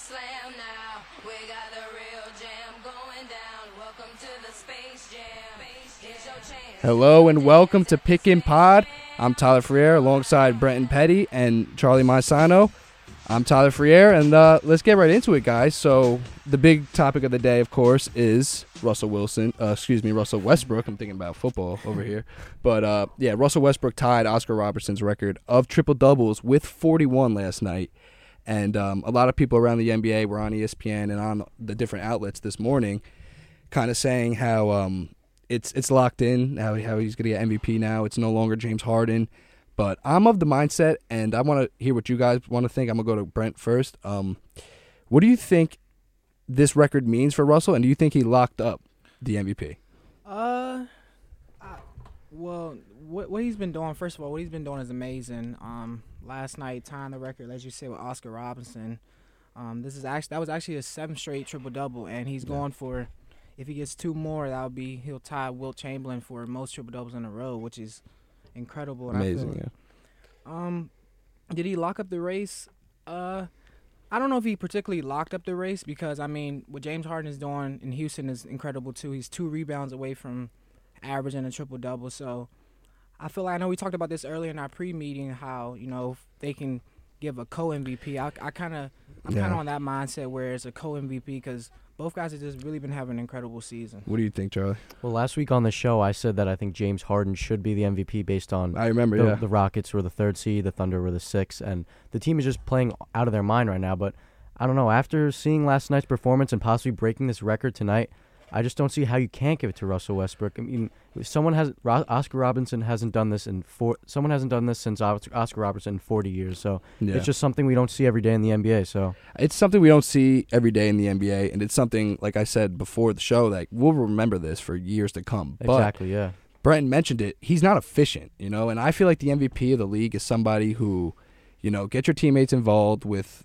slam now. We got the real jam going down. Welcome to the Space Jam. Here's your chance. Hello and welcome to Pick and Pod. I'm Tyler Friere alongside Brenton Petty and Charlie Maisano. I'm Tyler Friere, and uh, let's get right into it, guys. So the big topic of the day, of course, is Russell Wilson. Uh, excuse me, Russell Westbrook. I'm thinking about football over here, but uh, yeah, Russell Westbrook tied Oscar Robertson's record of triple doubles with 41 last night. And um, a lot of people around the NBA were on ESPN and on the different outlets this morning, kind of saying how um, it's it's locked in. How how he's going to get MVP now. It's no longer James Harden. But I'm of the mindset, and I want to hear what you guys want to think. I'm gonna go to Brent first. Um, what do you think this record means for Russell, and do you think he locked up the MVP? Uh, I, well, what what he's been doing, first of all, what he's been doing is amazing. Um, last night tying the record, as you said, with Oscar Robinson. Um, this is actually that was actually a seven straight triple double, and he's going for. If he gets two more, that'll be he'll tie Wilt Chamberlain for most triple doubles in a row, which is incredible. and I feel- Amazing, yeah. um, did he lock up the race? Uh, I don't know if he particularly locked up the race because I mean, what James Harden is doing in Houston is incredible too. He's two rebounds away from averaging a triple double. So I feel like I know we talked about this earlier in our pre-meeting how you know they can give a co MVP. I, I kind of I'm Yeah. kind of on that mindset where it's a co MVP because both guys have just really been having an incredible season. What do you think, Charlie? Well, last week on the show, I said that I think James Harden should be the MVP based on I remember, the, yeah. the Rockets were the third seed, the Thunder were the sixth, and the team is just playing out of their mind right now. But I don't know. After seeing last night's performance and possibly breaking this record tonight, I just don't see how you can't give it to Russell Westbrook. I mean, someone has Ro- Oscar Robinson hasn't done this in four. Someone hasn't done this since Oscar Robertson in 40 years. So yeah. it's just something we don't see every day in the NBA. So it's something we don't see every day in the NBA, and it's something, like I said before the show, that we'll remember this for years to come. But exactly, yeah. Brenton mentioned it. He's not efficient, you know, and I feel like the MVP of the league is somebody who, you know, get your teammates involved with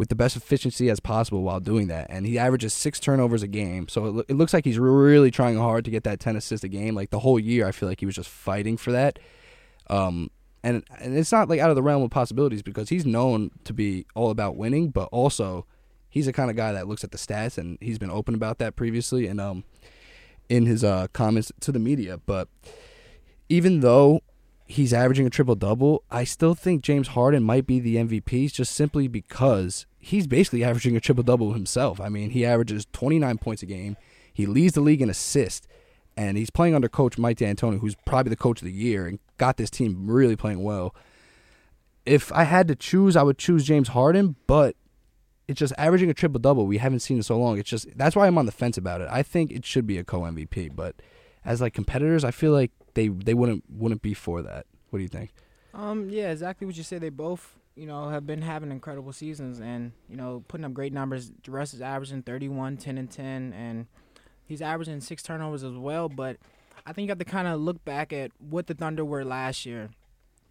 with the best efficiency as possible while doing that. And he averages six turnovers a game, so it, it looks like he's really trying hard to get that ten assists a game. Like the whole year, I feel like he was just fighting for that. Um, and and it's not like out of the realm of possibilities because he's known to be all about winning, but also he's the kind of guy that looks at the stats and he's been open about that previously and um in his uh comments to the media. But even though he's averaging a triple double, I still think James Harden might be the MVP just simply because he's basically averaging a triple double himself. I mean, he averages 29 points a game. He leads the league in assists, and he's playing under coach Mike D'Antoni, who's probably the coach of the year and got this team really playing well. If I had to choose, I would choose James Harden, but it's just averaging a triple double. We haven't seen it so long. It's just that's why I'm on the fence about it. I think it should be a co MVP, but as like competitors, I feel like they they wouldn't wouldn't be for that. What do you think? Um, yeah, exactly what you say. They both, you know, have been having incredible seasons and, you know, putting up great numbers. Russ is averaging 31, 10, and 10, and he's averaging six turnovers as well. But I think you have to kind of look back at what the Thunder were last year.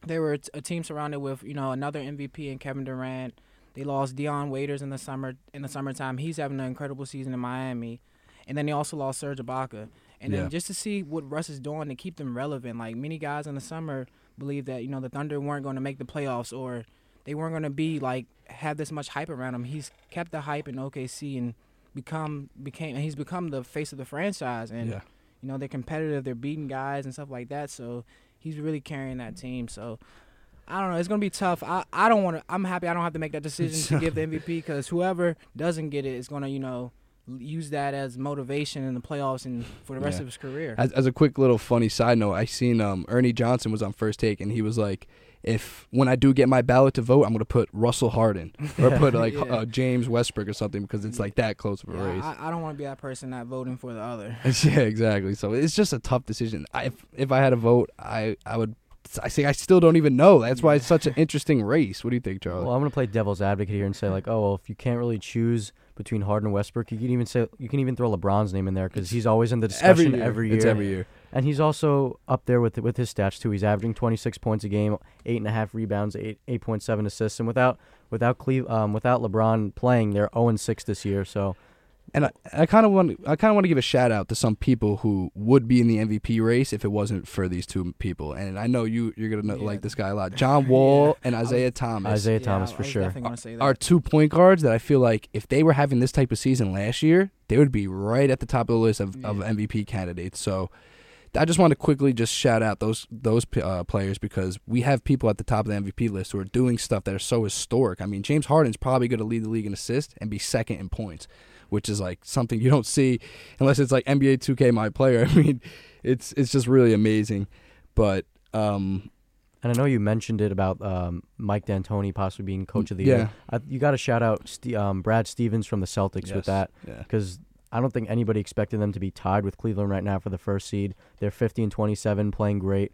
They were a team surrounded with, you know, another MVP in Kevin Durant. They lost Dion Waiters in the summer in the summertime. He's having an incredible season in Miami. And then they also lost Serge Ibaka. And Yeah. then just to see what Russ is doing to keep them relevant, like many guys in the summer believe that you know the Thunder weren't going to make the playoffs or they weren't going to be like have this much hype around him. He's kept the hype in OKC and become became and he's become the face of the franchise. And yeah, you know they're competitive, they're beating guys and stuff like that. So he's really carrying that team. So I don't know. It's gonna be tough. I, I don't want to. I'm happy I don't have to make that decision to give the MVP because whoever doesn't get it is gonna you know use that as motivation in the playoffs and for the rest Yeah. of his career. as, as a quick little funny side note, I seen um Ernie Johnson was on first take and he was like, if when I do get my ballot to vote, I'm gonna put Russell Harden or put like Yeah. uh, James Westbrook or something because it's like that close of a Yeah, race. I, I don't want to be that person not voting for the other. yeah, exactly. So it's just a tough decision. I, if if I had a vote, I I would. I say I still don't even know. That's why it's such an interesting race. What do you think, Charlie? Well, I'm gonna play devil's advocate here and say like, oh well, if you can't really choose between Harden and Westbrook, you can even say you can even throw LeBron's name in there because he's always in the discussion every year. It's every year. And he's also up there with with his stats too. He's averaging 26 points a game, eight and a half rebounds, eight 8.7 assists, and without without Cleve, um, without LeBron playing, they're 0 and 6 this year. So And I, I kind of want I kind of want to give a shout out to some people who would be in the MVP race if it wasn't for these two people. And I know you you're gonna Yeah. like this guy a lot. John Wall Yeah. and I was- Isaiah Thomas Isaiah Yeah, Thomas for was sure. definitely gonna say that. are two point guards that I feel like if they were having this type of season last year, they would be right at the top of the list of, of MVP candidates. So I just want to quickly just shout out those those uh, players because we have people at the top of the MVP list who are doing stuff that are so historic. I mean, James Harden's probably going to lead the league in assists and be second in points, which is like something you don't see unless it's like NBA 2K My Player. I mean, it's it's just really amazing. But um, And I know you mentioned it about um, Mike D'Antoni possibly being coach of the Yeah. year. I, you got to shout out Ste- um, Brad Stevens from the Celtics yes, with that yeah. Because I don't think anybody expected them to be tied with Cleveland right now for the first seed. They're 50 and 27, playing great.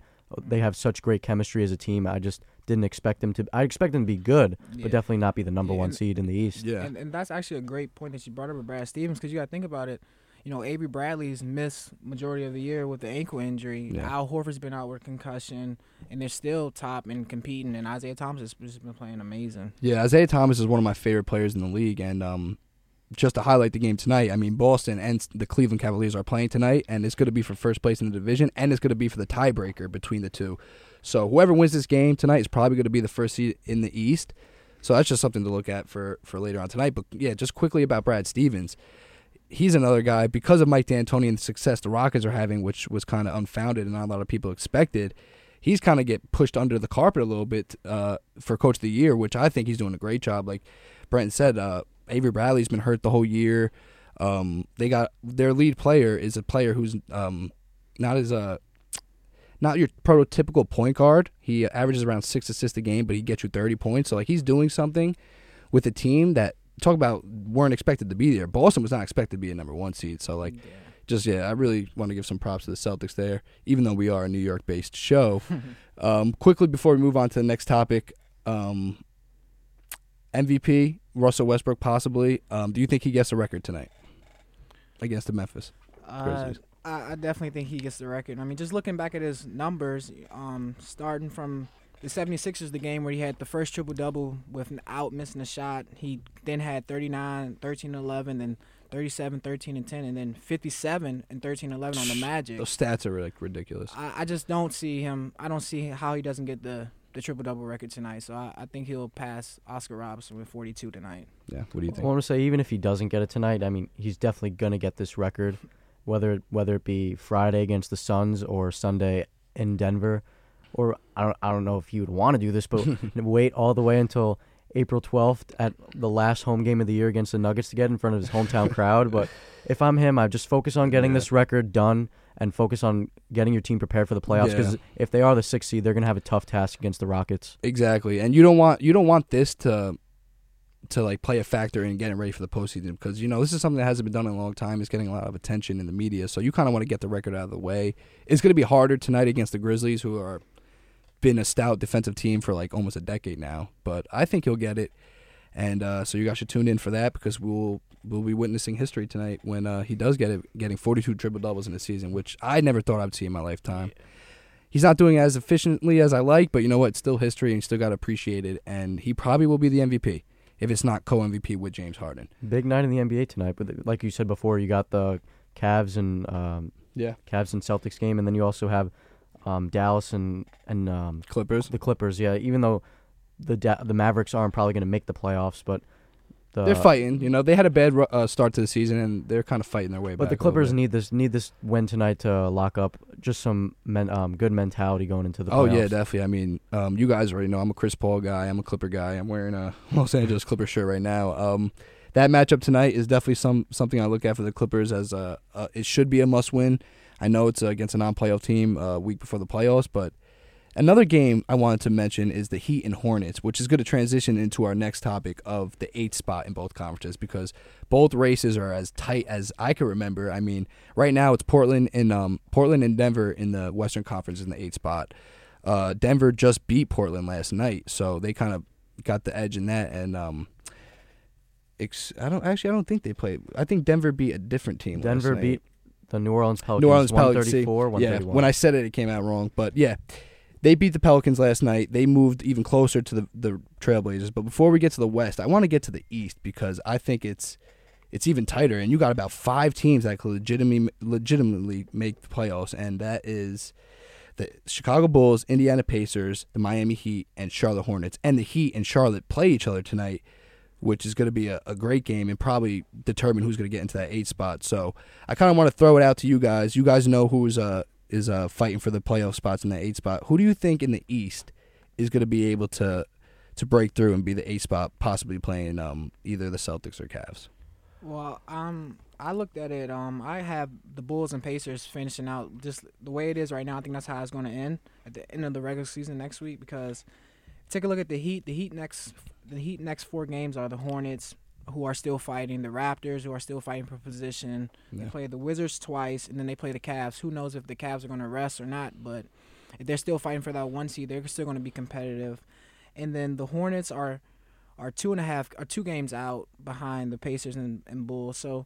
They have such great chemistry as a team. I just didn't expect them to. I expect them to be good, Yeah. but definitely not be the number Yeah, one and- seed in the East. Yeah. And, and that's actually a great point that you brought up with Brad Stevens because you got to think about it. You know, Avery Bradley's missed majority of the year with the ankle injury. Yeah. Al Horford's been out with concussion, and they're still top and competing. And Isaiah Thomas has just been playing amazing. Yeah, Isaiah Thomas is one of my favorite players in the league, and um, just to highlight the game tonight, I mean Boston and the Cleveland Cavaliers are playing tonight, and it's going to be for first place in the division, and it's going to be for the tiebreaker between the two. So whoever wins this game tonight is probably going to be the first seed in the East. So that's just something to look at for for later on tonight. But yeah, just quickly about Brad Stevens. He's another guy because of Mike D'Antoni and the success the Rockets are having, which was kind of unfounded and not a lot of people expected he's kind of get pushed under the carpet a little bit uh, for coach of the year, which I think he's doing a great job. Like Brenton said, uh, Avery Bradley's been hurt the whole year. Um, they got their lead player is a player who's um, not as a not your prototypical point guard. He averages around six assists a game, but he gets you thirty points. So like he's doing something with a team that talk about weren't expected to be there. Boston was not expected to be a number one seed. So like just yeah, I really want to give some props to the Celtics there, even though we are a New York based show. um, quickly before we move on to the next topic, um, MVP Russell Westbrook possibly. Um, do you think he gets a record tonight against the Memphis? Uh, I, I definitely think he gets the record. I mean, just looking back at his numbers, um, starting from the 76ers, the game where he had the first triple double without missing a shot. He then had 39, 13, 11, then 37, 13, and 10, and then 57 and 13, 11 on the Magic. Those stats are like ridiculous. I, I just don't see him. I don't see how he doesn't get the, the triple double record tonight. So I, I think he'll pass Oscar Robertson with 42 tonight. Yeah, what do you think? I want to say even if he doesn't get it tonight, I mean he's definitely gonna get this record, whether whether it be Friday against the Suns or Sunday in Denver, or I don't I don't know if he would want to do this, but wait all the way until April twelfth at the last home game of the year against the Nuggets to get in front of his hometown crowd. But if I'm him, I just focus on getting Yeah. this record done and focus on getting your team prepared for the playoffs because Yeah. if they are the sixth seed, they're gonna have a tough task against the Rockets. Exactly, and you don't want you don't want this to to like play a factor in getting ready for the postseason because you know this is something that hasn't been done in a long time. It's getting a lot of attention in the media, so you kind of want to get the record out of the way. It's going to be harder tonight against the Grizzlies, who are been a stout defensive team for like almost a decade now. But I think he'll get it, and uh, so you guys should tune in for that because we'll we'll be witnessing history tonight when uh, he does get it, getting 42 triple doubles in a season, which I never thought I'd see in my lifetime he's not doing as efficiently as I like, but you know what? It's still history, and you still got to appreciate it. And he probably will be the MVP if it's not co MVP with James Harden. Big night in the NBA tonight, but like you said before, you got the Cavs and um, Yeah, Cavs and Celtics game, and then you also have um, Dallas and and um, Clippers. the Clippers. Yeah, even though the da- the Mavericks aren't probably going to make the playoffs, but the, they're fighting. You know, they had a bad uh, start to the season, and they're kind of fighting their way back. But the Clippers need this need this win tonight to lock up just some men, um, good mentality going into the. Playoffs. Oh yeah, definitely. I mean, um, you guys already know I'm a Chris Paul guy. I'm a Clipper guy. I'm wearing a Los Angeles Clipper shirt right now. Um, that matchup tonight is definitely some something I look at for the Clippers as a, uh, it should be a must win. I know it's uh, against a non-playoff team a week before the playoffs, but another game I wanted to mention is the Heat and Hornets, which is going to transition into our next topic of the eighth spot in both conferences because both races are as tight as I can remember. I mean, right now it's Portland and um, Portland and Denver in the Western Conference in the eighth spot. Uh, Denver just beat Portland last night, so they kind of got the edge in that. And um, I don't actually I don't think they played. I think Denver beat a different team. last Denver beat the New Orleans Pelicans. New Orleans Pelicans. see, 134, Yeah, 131. when I said it, it came out wrong. But yeah, they beat the Pelicans last night. They moved even closer to the the Trailblazers. But before we get to the West, I want to get to the East because I think it's it's even tighter, and you got about five teams that could legitimately legitimately make the playoffs, and that is the Chicago Bulls, Indiana Pacers, the Miami Heat, and Charlotte Hornets. And the Heat and Charlotte play each other tonight, which is going to be a, a great game and probably determine who's going to get into that eight spot. So I kind of want to throw it out to you guys. You guys know who's uh is uh fighting for the playoff spots in that eight spot. Who do you think in the East is going to be able to to break through and be the eight spot, possibly playing um either the Celtics or Cavs? Well, um, I looked at it. Um, I have the Bulls and Pacers finishing out just the way it is right now. I think that's how it's going to end at the end of the regular season next week. Because take a look at the Heat. The Heat next, the Heat next four games are the Hornets, who are still fighting, the Raptors, who are still fighting for position. They play the Wizards twice, and then they play the Cavs. Who knows if the Cavs are going to rest or not? But if they're still fighting for that one seed, they're still going to be competitive. And then the Hornets are are two and a half are two games out behind the Pacers and, and Bulls. So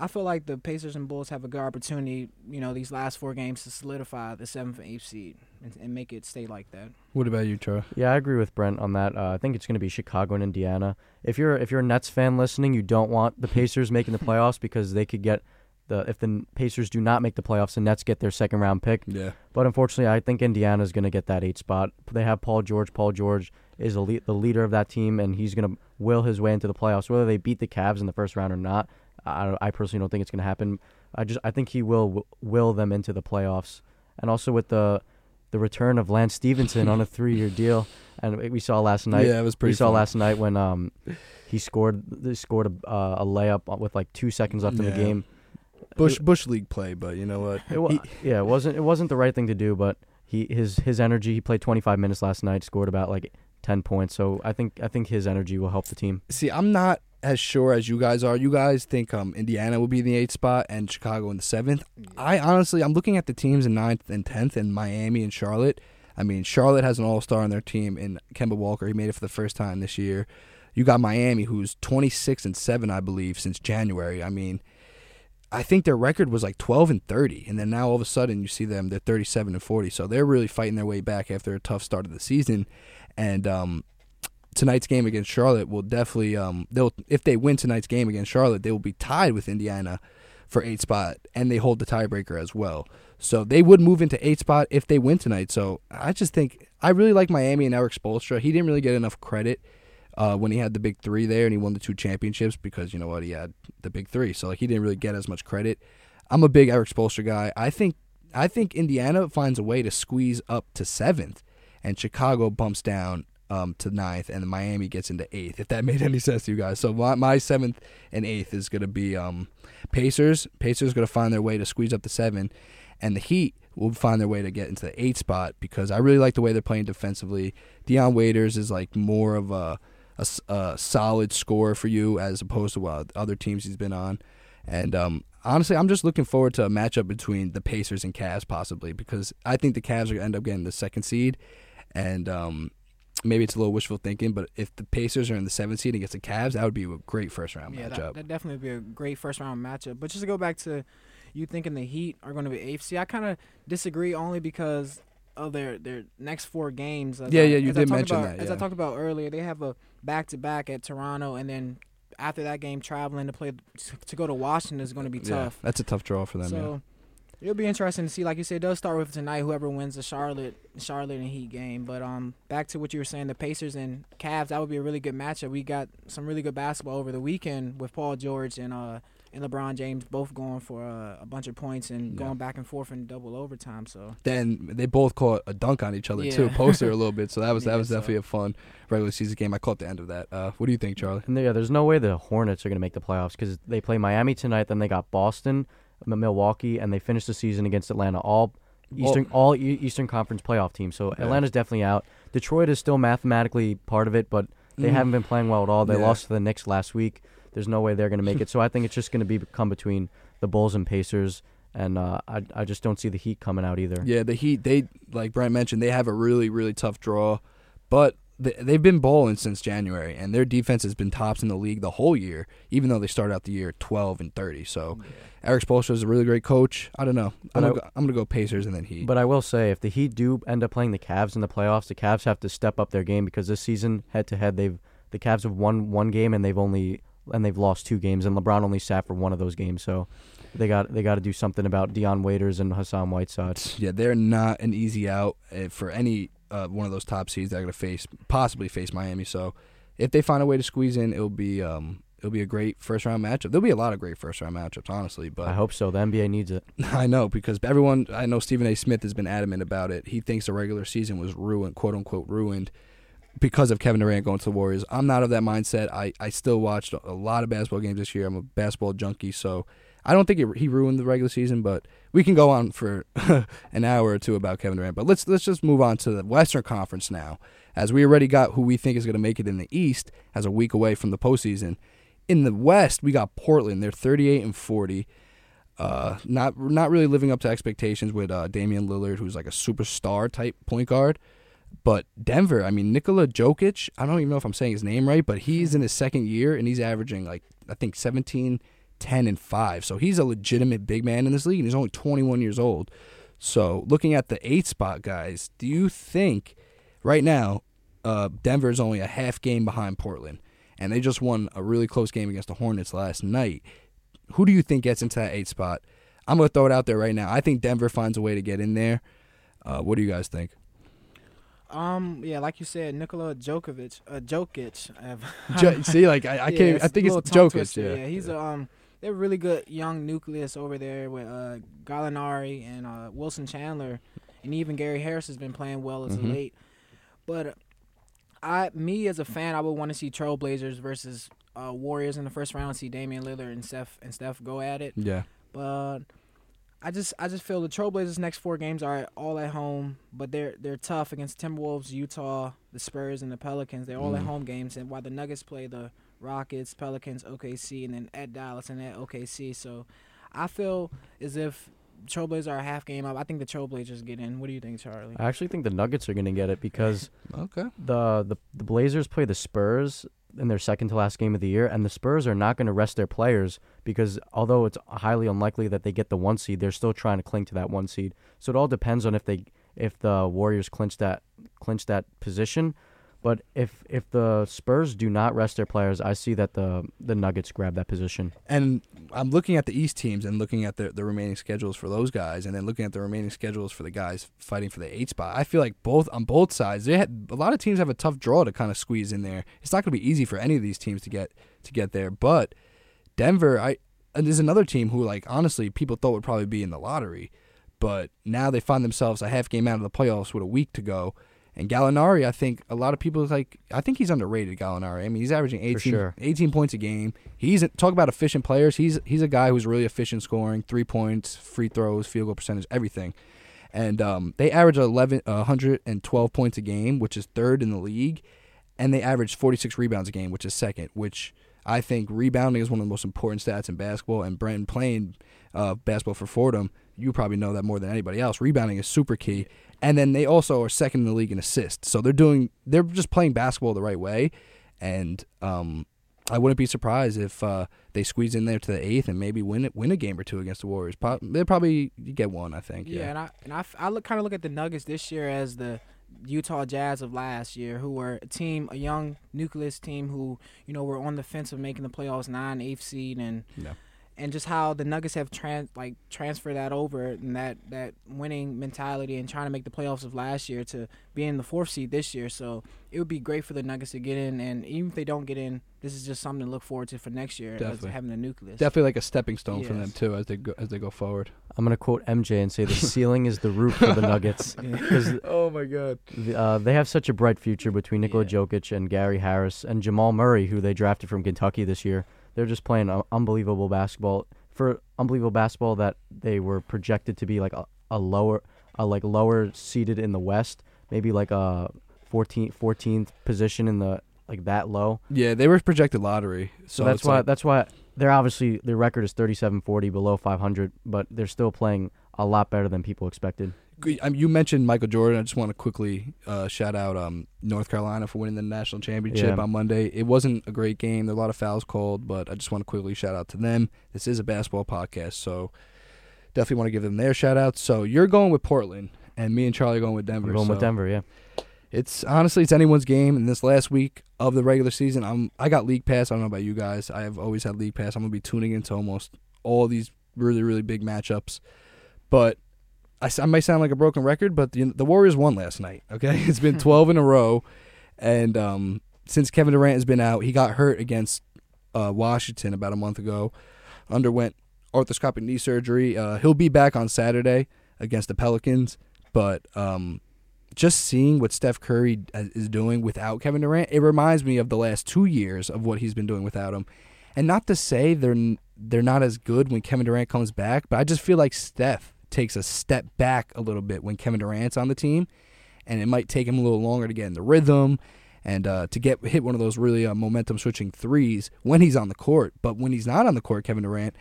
I feel like the Pacers and Bulls have a good opportunity, you know, these last four games to solidify the seventh and eighth seed and, and make it stay like that. What about you, Troy? Yeah, I agree with Brent on that. Uh, I think it's going to be Chicago and Indiana. If you're if you're a Nets fan listening, you don't want the Pacers making the playoffs because they could get the if the Pacers do not make the playoffs, the Nets get their second round pick. Yeah. But unfortunately, I think Indiana is going to get that eight spot. They have Paul George. Paul George is a le- the leader of that team, and he's going to will his way into the playoffs. Whether they beat the Cavs in the first round or not, I, I personally don't think it's going to happen. I just I think he will will them into the playoffs. And also with the the return of Lance Stephenson on a three year deal, and we saw last night. yeah, it was pretty we saw last night when um he scored he scored a, uh, a layup with like two seconds left in the game. Bush Bush League play, but you know what? It wa- yeah, it wasn't it wasn't the right thing to do, but he his his energy. He played 25 minutes last night, scored about like 10 points. So I think I think his energy will help the team. See, I'm not as sure as you guys are. You guys think um, Indiana will be in the eighth spot and Chicago in the seventh. I honestly, I'm looking at the teams in ninth and tenth, and Miami and Charlotte. I mean, Charlotte has an all star on their team in Kemba Walker. He made it for the first time this year. You got Miami, who's 26 and seven, I believe, since January. I mean, I think their record was like 12 and 30, and then now all of a sudden you see them they're 37 and 40. So they're really fighting their way back after a tough start of the season. And um, tonight's game against Charlotte will definitely um, they'll if they win tonight's game against Charlotte, they will be tied with Indiana for eight spot, and they hold the tiebreaker as well. So they would move into eight spot if they win tonight. So I just think I really like Miami and Erik Spoelstra. He didn't really get enough credit uh, when he had the big three there and he won the two championships because you know what he had the big three, so like he didn't really get as much credit. I'm a big Erik Spoelstra guy. I think I think Indiana finds a way to squeeze up to seventh, and Chicago bumps down um, to ninth, and Miami gets into eighth. If that made any sense to you guys, so my, my seventh and eighth is going to be um, Pacers. Pacers going to find their way to squeeze up to seven, and the Heat will find their way to get into the eighth spot because I really like the way they're playing defensively. Dion Waiters is like more of a a solid scorer for you as opposed to uh, other teams he's been on. And um, honestly, I'm just looking forward to a matchup between the Pacers and Cavs possibly because I think the Cavs are going to end up getting the second seed. And um, maybe it's a little wishful thinking, but if the Pacers are in the seventh seed against the Cavs, that would be a great first round Yeah, matchup. that that definitely be a great first round matchup. But just to go back to you thinking the Heat are going to be eighth, see, I kind of disagree only because of their their next four games. As Yeah, I- yeah, you as did mention about- that, As I talked about earlier, they have a back to back at Toronto, and then after that game, traveling to play to go to Washington is going to be yeah, tough. that's a tough draw for them. So it'll be interesting to see. Like you said, it does start with tonight. Whoever wins the Charlotte, Charlotte and Heat game. But um, back to what you were saying, the Pacers and Cavs. That would be a really good matchup. We got some really good basketball over the weekend with Paul George and uh and LeBron James both going for uh, a bunch of points and Yeah. going back and forth in double overtime. So. Then they both caught a dunk on each other too, Yeah. poster a little bit. So that was that Yeah, was so- definitely a fun regular season game. I caught the end of that. Uh, what do you think, Charlie? And yeah, there's no way the Hornets are going to make the playoffs because they play Miami tonight, then they got Boston, M- Milwaukee, and they finished the season against Atlanta. All Eastern, all E- Eastern Conference playoff teams. So Yeah. Atlanta's definitely out. Detroit is still mathematically part of it, but they Mm. haven't been playing well at all. They Yeah. lost to the Knicks last week. There's no way they're going to make it. So I think it's just going to be come between the Bulls and Pacers, and uh, I I just don't see the Heat coming out either. Yeah, the Heat. They like Brent mentioned, they have a really really tough draw, but they've been bowling since January, and their defense has been tops in the league the whole year, even though they started out the year 12 and 30. So Erik Spoelstra is a really great coach. I don't know. I'm gonna, go, go Pacers and then Heat. But I will say, if the Heat do end up playing the Cavs in the playoffs, the Cavs have to step up their game because this season, head to head, they've the Cavs have won one game and they've only and they've lost two games, and LeBron only sat for one of those games. So they got they got to do something about Dion Waiters and Hassan Whiteside. Yeah, they're not an easy out uh, for any uh, one of those top seeds that are going to face possibly face Miami. So if they find a way to squeeze in, it'll be um, it'll be a great first round matchup. There'll be a lot of great first round matchups, honestly. But I hope so. The NBA needs it. I know because everyone I know Stephen A. Smith has been adamant about it. He thinks the regular season was ruined, quote unquote ruined, because of Kevin Durant going to the Warriors. I'm not of that mindset. I, I still watched a lot of basketball games this year. I'm a basketball junkie, so I don't think it, he ruined the regular season. But we can go on for an hour or two about Kevin Durant. But let's let's just move on to the Western Conference now, as we already got who we think is going to make it in the East as a week away from the postseason. In the West, we got Portland. They're 38 and 40. Uh, not not really living up to expectations with uh, Damian Lillard, who's like a superstar type point guard. But Denver, I mean Nikola Jokic, I don't even know if I'm saying his name right, but he's in his second year and he's averaging like I think 17, 10 and 5. So he's a legitimate big man in this league and he's only 21 years old. So looking at the 8 spot guys, do you think right now uh, Denver is only a half game behind Portland and they just won a really close game against the Hornets last night. Who do you think gets into that 8 spot? I'm going to throw it out there right now. I think Denver finds a way to get in there. Uh, what do you guys think? Um, yeah, like you said, Nikola Djokovic, uh, Jokic. Jo- see, like I, I Yeah, can't. I think it's Jokic. Yeah, yeah, he's a um. They're a really good young nucleus over there with uh, Gallinari and uh, Wilson Chandler, and even Gary Harris has been playing well as Mhm. of late. But I, me as a fan, I would want to see Trailblazers versus uh, Warriors in the first round. See Damian Lillard and Steph and Steph go at it. yeah. But I just I just feel the Trailblazers next four games are all at home, but they're they're tough against Timberwolves, Utah, the Spurs, and the Pelicans. They're all at Mm. home games, and while the Nuggets play the Rockets, Pelicans, OKC, and then at Dallas and at OKC. So I feel as if Trailblazers are a half game up. I think the Trailblazers get in. What do you think, Charlie? I actually think the Nuggets are going to get it because Okay. the, the the Blazers play the Spurs in their second to last game of the year, and the Spurs are not going to rest their players because although it's highly unlikely that they get the one seed, they're still trying to cling to that one seed. So it all depends on if they if the Warriors clinch that clinch that position. But if if the Spurs do not rest their players, I see that the the Nuggets grab that position. And I'm looking at the East teams and looking at the the remaining schedules for those guys, and then looking at the remaining schedules for the guys fighting for the eight spot. I feel like both on both sides, they had a lot of teams have a tough draw to kind of squeeze in there. It's not going to be easy for any of these teams to get to get there. But Denver, I there's another team who like honestly people thought would probably be in the lottery, but now they find themselves a half game out of the playoffs with a week to go. And Gallinari, I think a lot of people like. I think he's underrated. Gallinari. I mean, he's averaging 18, sure. 18 points a game. He's talk about efficient players. He's he's a guy who's really efficient scoring, three points, free throws, field goal percentage, everything. And um, they average 11, uh, 112 points a game, which is third in the league. And they average 46 rebounds a game, which is second. Which I think rebounding is one of the most important stats in basketball. And Brent playing uh, basketball for Fordham, you probably know that more than anybody else. Rebounding is super key. And then they also are second in the league in assists. So they're doing they're just playing basketball the right way. And um, I wouldn't be surprised if uh, they squeeze in there to the eighth and maybe win it, win a game or two against the Warriors. Pro- they'll probably get one, I think. Yeah, Yeah, and I and I, f- I look kind of look at the Nuggets this year as the Utah Jazz of last year, who were a team, a young nucleus team who you know were on the fence of making the playoffs, nine, eighth seed, and Yeah. And just how the Nuggets have trans like transferred that over and that that winning mentality and trying to make the playoffs of last year to being the fourth seed this year. So it would be great for the Nuggets to get in, and even if they don't get in, this is just something to look forward to for next year, as Definitely. having the nucleus. definitely like a stepping stone for them too as they go as they go forward. I'm going to quote MJ and say the ceiling is the roof for the Nuggets because oh my god. uh, they have such a bright future between Nikola Yeah. Jokic and Gary Harris and Jamal Murray, who they drafted from Kentucky this year. They're just playing uh, unbelievable basketball for unbelievable basketball that they were projected to be like a, a lower, a like lower seated in the West, maybe like a 14th, 14th position in the like that low. Yeah, they were projected lottery, so So that's why like- that's why they're obviously their record is 37-40 below 500, but they're still playing a lot better than people expected. You mentioned Michael Jordan. I just want to quickly uh, shout out um, North Carolina for winning the national championship Yeah. on Monday. It wasn't a great game. There were a lot of fouls called, but I just want to quickly shout out to them. This is a basketball podcast, so definitely want to give them their shout out. So you're going with Portland, and me and Charlie are going with Denver. I'm going with Denver, yeah. it's honestly it's anyone's game. And this last week of the regular season, I'm I got league pass. I don't know about you guys. I have always had league pass. I'm gonna be tuning into almost all these really really big matchups. But I, I might sound like a broken record, but the, the Warriors won last night. Okay, it's been 12 in a row, and um, since Kevin Durant has been out, he got hurt against uh, Washington about a month ago. Underwent arthroscopic knee surgery. Uh, he'll be back on Saturday against the Pelicans, but um, just seeing what Steph Curry uh, is doing without Kevin Durant, it reminds me of the last two years of what he's been doing without him. And not to say they're they're not as good when Kevin Durant comes back, but I just feel like Steph takes a step back a little bit when Kevin Durant's on the team, and it might take him a little longer to get in the rhythm and uh, to get hit one of those really uh, momentum switching threes when he's on the court. But when he's not on the court, Kevin Durant,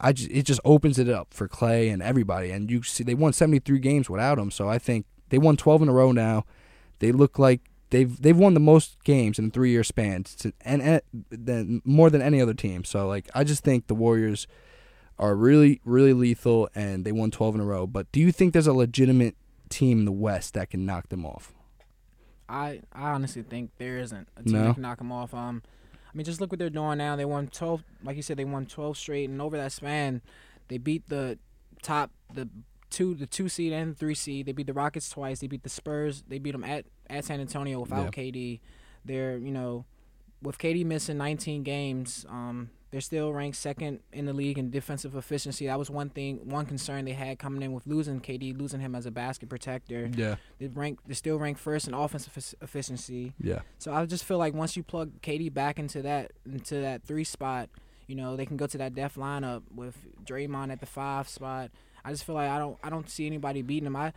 I just, it just opens it up for Clay and everybody. And you see, they won 73 games without him, so I think they won 12 in a row now. They look like they've they've won the most games in a three year span, to, and, and then more than any other team. So like, I just think the Warriors are really really lethal, and they won 12 in a row. But do you think there's a legitimate team in the West that can knock them off? I I honestly think there isn't a team No? that can knock them off. Um, I mean, just look what they're doing now. They won twelve, like you said, they won twelve straight, and over that span, they beat the top, the two, the two seed and the three seed. They beat the Rockets twice. They beat the Spurs. They beat them at at San Antonio without KD. They're you know, with KD missing 19 games, um, they're still ranked second in the league in defensive efficiency. That was one thing, one concern they had coming in with losing KD, losing him as a basket protector. Yeah, They rank, they still rank first in offensive efficiency. yeah. So I just feel like once you plug KD back into that into that three spot, you know they can go to that death lineup with Draymond at the five spot. I just feel like I don't I don't see anybody beating them. I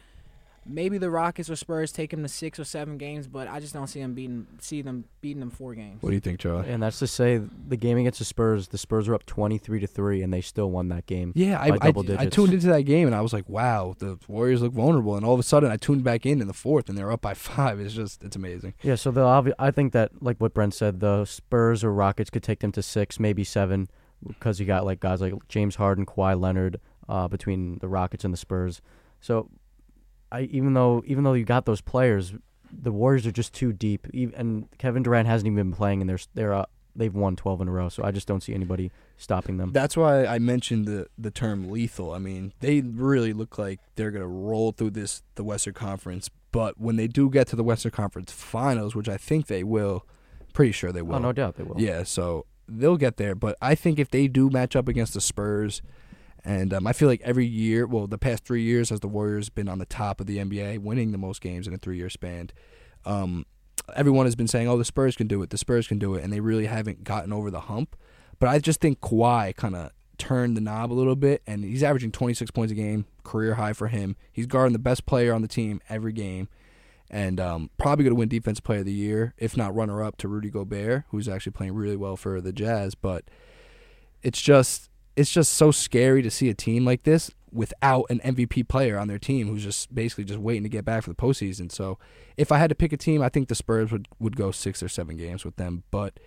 maybe the Rockets or Spurs take them to six or seven games, but I just don't see them beating see them beating them four games. What do you think, Charlie? And that's to say, the game against the Spurs, the Spurs were up twenty-three to three, and they still won that game. Yeah, I, by I, double I digits. tuned into that game and I was like, wow, the Warriors look vulnerable. And all of a sudden, I tuned back in in the fourth and they're up by five. It's just, it's amazing. Yeah, so the obvi- I think that like what Brent said, the Spurs or Rockets could take them to six, maybe seven, because you got like guys like James Harden, Kawhi Leonard uh, between the Rockets and the Spurs. So, I even though even though you got those players, the Warriors are just too deep. And Kevin Durant hasn't even been playing, and they're they're uh, they've won twelve in a row. So I just don't see anybody stopping them. That's why I mentioned the, the term lethal. I mean, they really look like they're going to roll through this, the Western Conference. But when they do get to the Western Conference finals, which I think they will, pretty sure they will. oh, no doubt they will. Yeah, so they'll get there. But I think if they do match up against the Spurs, and um, I feel like every year, well, the past three years, has the Warriors been on the top of the NBA, winning the most games in a three year span. Um, everyone has been saying, oh, the Spurs can do it, the Spurs can do it, and they really haven't gotten over the hump. But I just think Kawhi kind of turned the knob a little bit, and he's averaging 26 points a game, career high for him. He's guarding the best player on the team every game and um, probably going to win Defense Player of the Year, if not runner up to Rudy Gobert, who's actually playing really well for the Jazz. But it's just it's just so scary to see a team like this without an MVP player on their team who's just basically just waiting to get back for the postseason. So if I had to pick a team, I think the Spurs would, would go six or seven games with them, but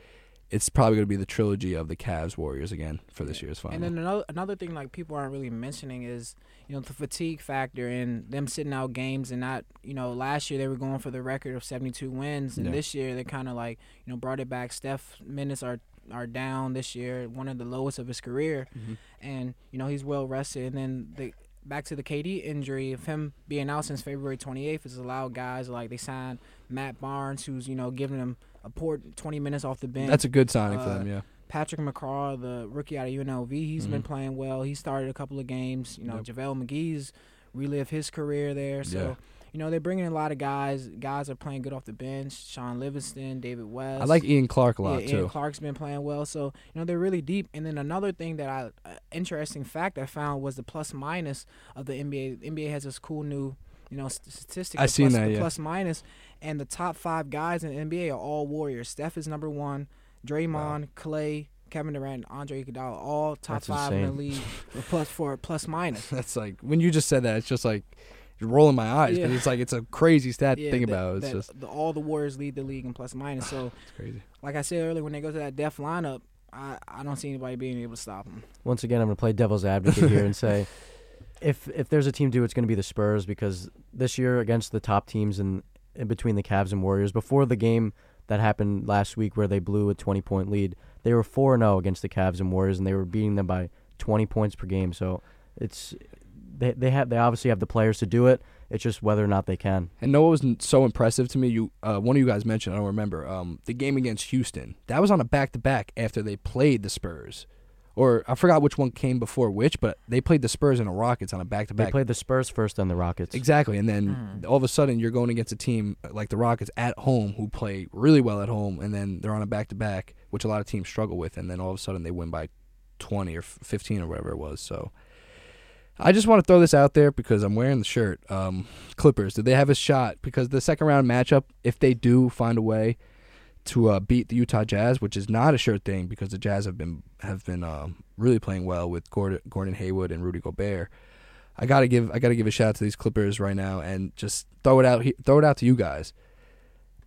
it's probably going to be the trilogy of the Cavs Warriors again for this year's final. And then another another thing like people aren't really mentioning is you know the fatigue factor and them sitting out games and not you know last year they were going for the record of 72 wins and Yeah. this year they kind of like you know brought it back. Steph minutes are are down this year, one of the lowest of his career, Mhm. and you know he's well rested. And then the back to the KD injury of him being out since February 28th has allowed guys like they signed Matt Barnes, who's you know giving them a port 20 minutes off the bench. That's a good signing for Uh, them, yeah. Patrick McCaw, the rookie out of UNLV, he's been Mhm. playing well. He started a couple of games. You know, Yep. JaVale McGee's relived his career there. So, Yeah. You know, they're bringing in a lot of guys. Guys are playing good off the bench. Shaun Livingston, David West. I like Ian Clark a lot yeah, too. Ian Clark's been playing well. So, you know, they're really deep. And then another thing that I, uh, interesting fact I found was the plus minus of the NBA. The NBA has this cool new, you know, st- statistic. I seen plus- that, the yeah. plus minus, and the top five guys in the NBA are all Warriors. Steph is number one. Draymond, Clay, Kevin Durant, Andre Iguodala, all top That's five in the league plus for plus minus. That's like when you just said that, it's just like rolling my eyes because Yeah. it's like it's a crazy stat to think that- about. It's just the, all the Warriors lead the league in plus minus. So, it's crazy. like I said earlier, when they go to that death lineup, I, I don't see anybody being able to stop them. Once again, I'm going to play devil's advocate here and say, if if there's a team due, it's going to be the Spurs because this year against the top teams in in between the Cavs and Warriors. Before the game that happened last week where they blew a 20 point lead, they were 4 0 against the Cavs and Warriors, and they were beating them by 20 points per game. So it's they they have they obviously have the players to do it. It's just whether or not they can. And know what was so impressive to me? You, uh, one of you guys mentioned, I don't remember, um, the game against Houston. That was on a back to back after they played the Spurs, or I forgot which one came before which, but they played the Spurs and the Rockets on a back to back. They played the Spurs first, then the Rockets. Exactly, and then all of a sudden you're going against a team like the Rockets at home who play really well at home, and then they're on a back to back, which a lot of teams struggle with, and then all of a sudden they win by 20 or 15 or whatever it was. So I just want to throw this out there because I'm wearing the shirt. Um, Clippers, do they have a shot? Because the second round matchup, if they do find a way to uh, beat the Utah Jazz, which is not a sure thing because the Jazz have been have been um, really playing well with Gordon, Gordon Hayward and Rudy Gobert. I gotta give I gotta give a shout out to these Clippers right now and just throw it out throw it out to you guys.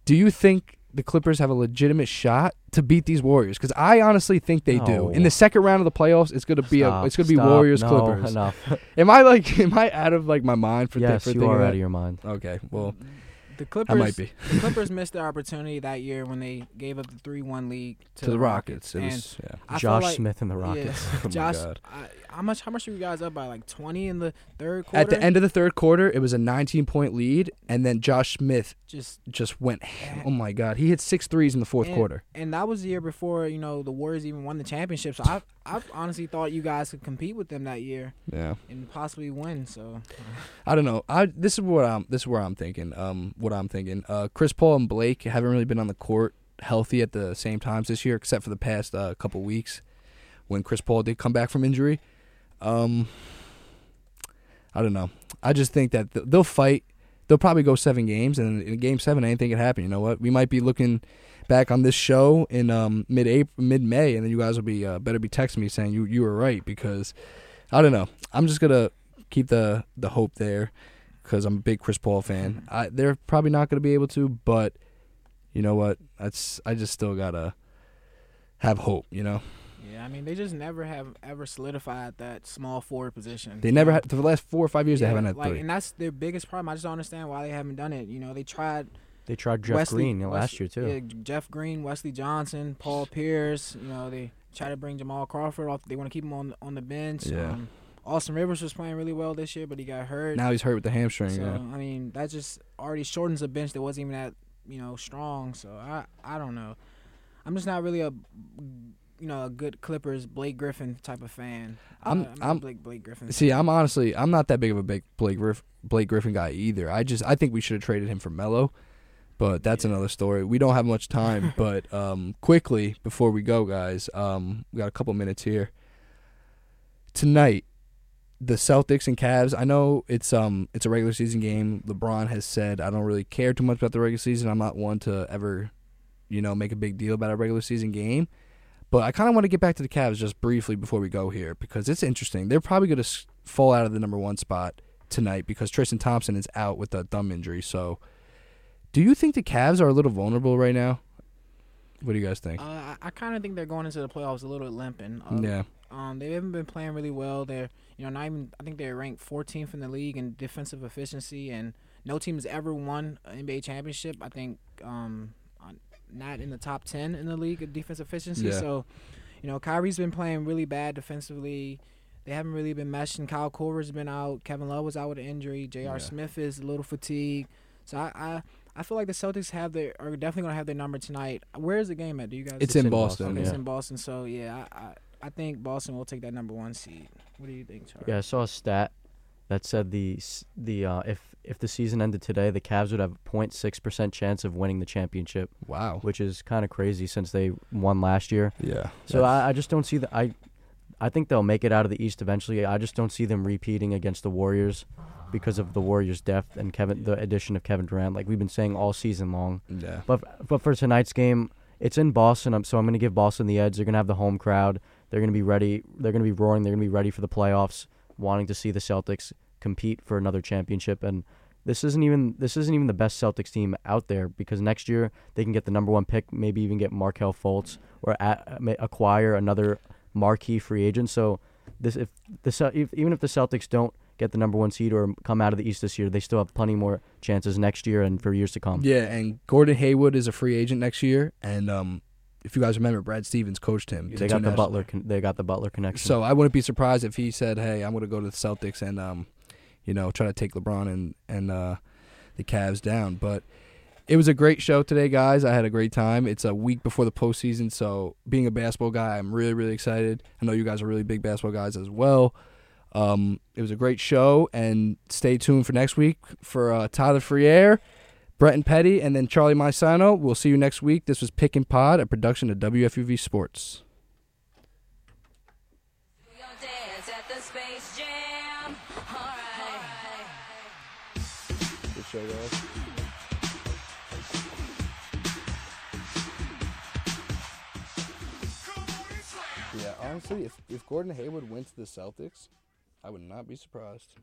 Do you think the Clippers have a legitimate shot to beat these Warriors? Because I honestly think they do. In the second round of the playoffs, it's gonna be Stop, a it's gonna be. Warriors No, Clippers. Enough. Am I like am I out of like my mind for thi- yes, for you are that? out of your mind. Okay, well The I Clippers, might be the Clippers missed their opportunity that year when they gave up the three-one lead to, to the Rockets. It was yeah. Josh like- Smith and the yeah, Rockets. Oh my Josh, God. I, how much? How much were you guys up by? Like twenty in the third quarter. At the end of the third quarter, it was a 19 point lead, and then Josh Smith just just went. Oh my God, he hit six threes in the fourth and, quarter. and that was the year before you know the Warriors even won the championship. So I, I honestly thought you guys could compete with them that year Yeah. and possibly win. So I don't know. I this is what I'm this is where I'm thinking. Um, what I'm thinking. Uh, Chris Paul and Blake haven't really been on the court healthy at the same times this year, except for the past uh, couple weeks when Chris Paul did come back from injury. Um, I don't know. I just think that th- they'll fight. They'll probably go seven games, and in game seven, anything could happen. You know what? We might be looking back on this show in um, mid April, mid May, and then you guys will be uh, better be texting me saying you you were right because I don't know. I'm just gonna keep the the hope there because I'm a big Chris Paul fan. I, they're probably not gonna be able to, but you know what? That's I just still gotta have hope. You know, yeah, I mean they just never have ever solidified that small forward position. they never had for the last four or five years. Yeah, they haven't had like, three. and that's their biggest problem. I just don't understand why they haven't done it. You know, they tried They tried Jeff Wesley, Green last Wesley- year too. Yeah, Jeff Green, Wesley Johnson, Paul Pierce. You know, they try to bring Jamal Crawford off. They want to keep him on on the bench. Yeah. Um, Austin Rivers was playing really well this year, but he got hurt. Now he's hurt with the hamstring. so yeah. I mean, that just already shortens a bench that wasn't even that you know strong. So I I don't know. I'm just not really a you know a good Clippers Blake Griffin type of fan. I'm- a I'm- Blake Blake Griffin. See, I'm honestly, I'm not that big of a big Blake Griff, Blake Griffin guy either. I just, I think we should have traded him for Melo, but that's Yeah. another story. We don't have much time, but um, quickly before we go, guys, um, we got a couple minutes here. Tonight, the Celtics and Cavs. I know it's um, it's a regular season game. LeBron has said I don't really care too much about the regular season. I'm not one to ever, you know, make a big deal about a regular season game. But I kind of want to get back to the Cavs just briefly before we go here because it's interesting. They're probably going to fall out of the number one spot tonight because Tristan Thompson is out with a thumb injury. So, do you think the Cavs are a little vulnerable right now? What do you guys think? Uh, I, kind of think they're going into the playoffs a little bit limping. Uh, yeah, Um, they haven't been playing really well. They're, you know, not even. I think they're ranked 14th in the league in defensive efficiency, and no team has ever won an NBA championship. I think, um, not in the top 10 in the league of defensive efficiency. Yeah. So, you know, Kyrie's been playing really bad defensively. They haven't really been meshing. Kyle Korver's been out. Kevin Love was out with an injury. J.R. Yeah. Smith is a little fatigued. So I, I, I feel like the Celtics have their are definitely gonna have their number tonight. Where is the game at? Do you guys? it's, It's in, in Boston. Boston, Okay, yeah. it's in Boston. So yeah, I, I I think Boston will take that number one seed. What do you think, Charlie? Yeah, I saw a stat that said the the uh, if if the season ended today, the Cavs would have a 0.6 percent chance of winning the championship, Wow. which is kind of crazy since they won last year. Yeah. So I, I just don't see the I I think they'll make it out of the East eventually. I just don't see them repeating against the Warriors because of the Warriors' depth and Kevin the addition of Kevin Durant. Like we've been saying all season long. yeah. But but for tonight's game, it's in Boston, um, so I'm going to give Boston the edge. They're going to have the home crowd. They're going to be ready. They're going to be roaring. They're going to be ready for the playoffs, wanting to see the Celtics compete for another championship. And this isn't even this isn't even the best Celtics team out there because next year they can get the number one pick, maybe even get Markelle Fultz or a ma- acquire another marquee free agent. So this if the if, even if the Celtics don't get the number one seed or come out of the East this year, they still have plenty more chances next year and for years to come. Yeah, and Gordon Hayward is a free agent next year, and um, if you guys remember, Brad Stevens coached him. They got the national- Butler. Con- they got the Butler connection. So I wouldn't be surprised if he said, "Hey, I'm going to go to the Celtics and um, you know, try to take LeBron and and uh, the Cavs down." But it was a great show today, guys. I had a great time. It's a week before the postseason, so being a basketball guy, I'm really really excited. I know you guys are really big basketball guys as well. Um, it was a great show, and stay tuned for next week for uh, Tyler Friere, Bretton Petty, and then Charlie Maisano. We'll see you next week. This was Pick and Pod, a production of WFUV Sports. Yeah, honestly, if if Gordon Hayward went to the Celtics, I would not be surprised.